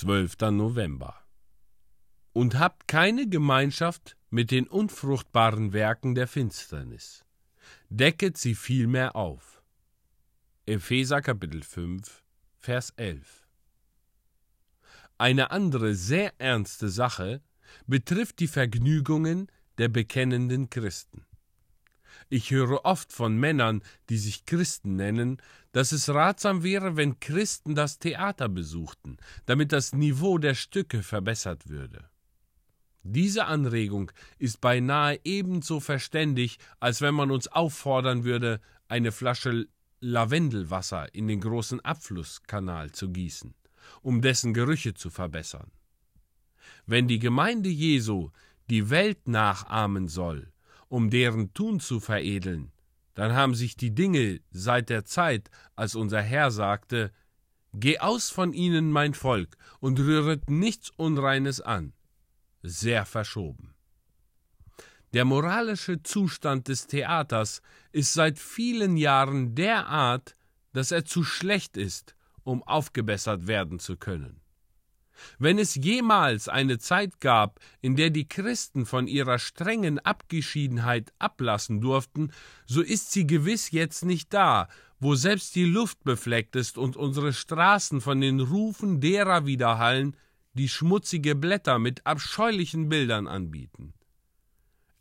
12. November. Und habt keine Gemeinschaft mit den unfruchtbaren Werken der Finsternis. Decket sie vielmehr auf. Epheser Kapitel 5, Vers 11. Eine andere sehr ernste Sache betrifft die Vergnügungen der bekennenden Christen. Ich höre oft von Männern, die sich Christen nennen, dass es ratsam wäre, wenn Christen das Theater besuchten, damit das Niveau der Stücke verbessert würde. Diese Anregung ist beinahe ebenso verständig, als wenn man uns auffordern würde, eine Flasche Lavendelwasser in den großen Abflusskanal zu gießen, um dessen Gerüche zu verbessern. Wenn die Gemeinde Jesu die Welt nachahmen soll, um deren Tun zu veredeln, dann haben sich die Dinge seit der Zeit, als unser Herr sagte, Geh aus von ihnen, mein Volk, und rühret nichts Unreines an, sehr verschoben. Der moralische Zustand des Theaters ist seit vielen Jahren derart, dass er zu schlecht ist, um aufgebessert werden zu können. Wenn es jemals eine Zeit gab, in der die Christen von ihrer strengen Abgeschiedenheit ablassen durften, so ist sie gewiss jetzt nicht da, wo selbst die Luft befleckt ist und unsere Straßen von den Rufen derer widerhallen, die schmutzige Blätter mit abscheulichen Bildern anbieten.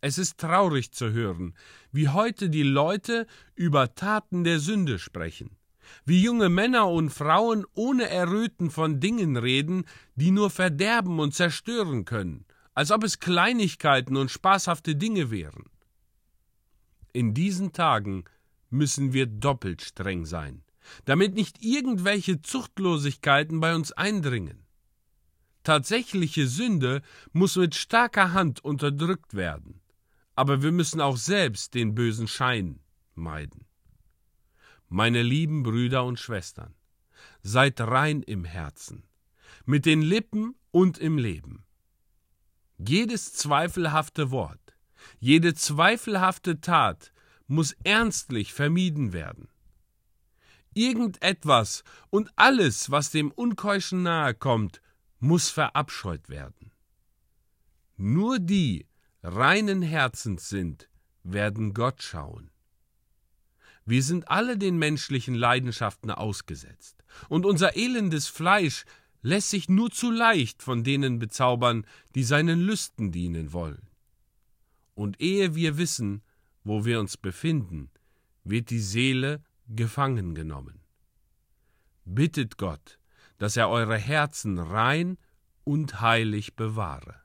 Es ist traurig zu hören, wie heute die Leute über Taten der Sünde sprechen wie junge Männer und Frauen ohne Erröten von Dingen reden, die nur verderben und zerstören können, als ob es Kleinigkeiten und spaßhafte Dinge wären. In diesen Tagen müssen wir doppelt streng sein, damit nicht irgendwelche Zuchtlosigkeiten bei uns eindringen. Tatsächliche Sünde muss mit starker Hand unterdrückt werden, aber wir müssen auch selbst den bösen Schein meiden. Meine lieben Brüder und Schwestern, seid rein im Herzen, mit den Lippen und im Leben. Jedes zweifelhafte Wort, jede zweifelhafte Tat muss ernstlich vermieden werden. Irgendetwas und alles, was dem Unkeuschen nahe kommt, muss verabscheut werden. Nur die reinen Herzens sind, werden Gott schauen. Wir sind alle den menschlichen Leidenschaften ausgesetzt, und unser elendes Fleisch lässt sich nur zu leicht von denen bezaubern, die seinen Lüsten dienen wollen. Und ehe wir wissen, wo wir uns befinden, wird die Seele gefangen genommen. Bittet Gott, dass er eure Herzen rein und heilig bewahre.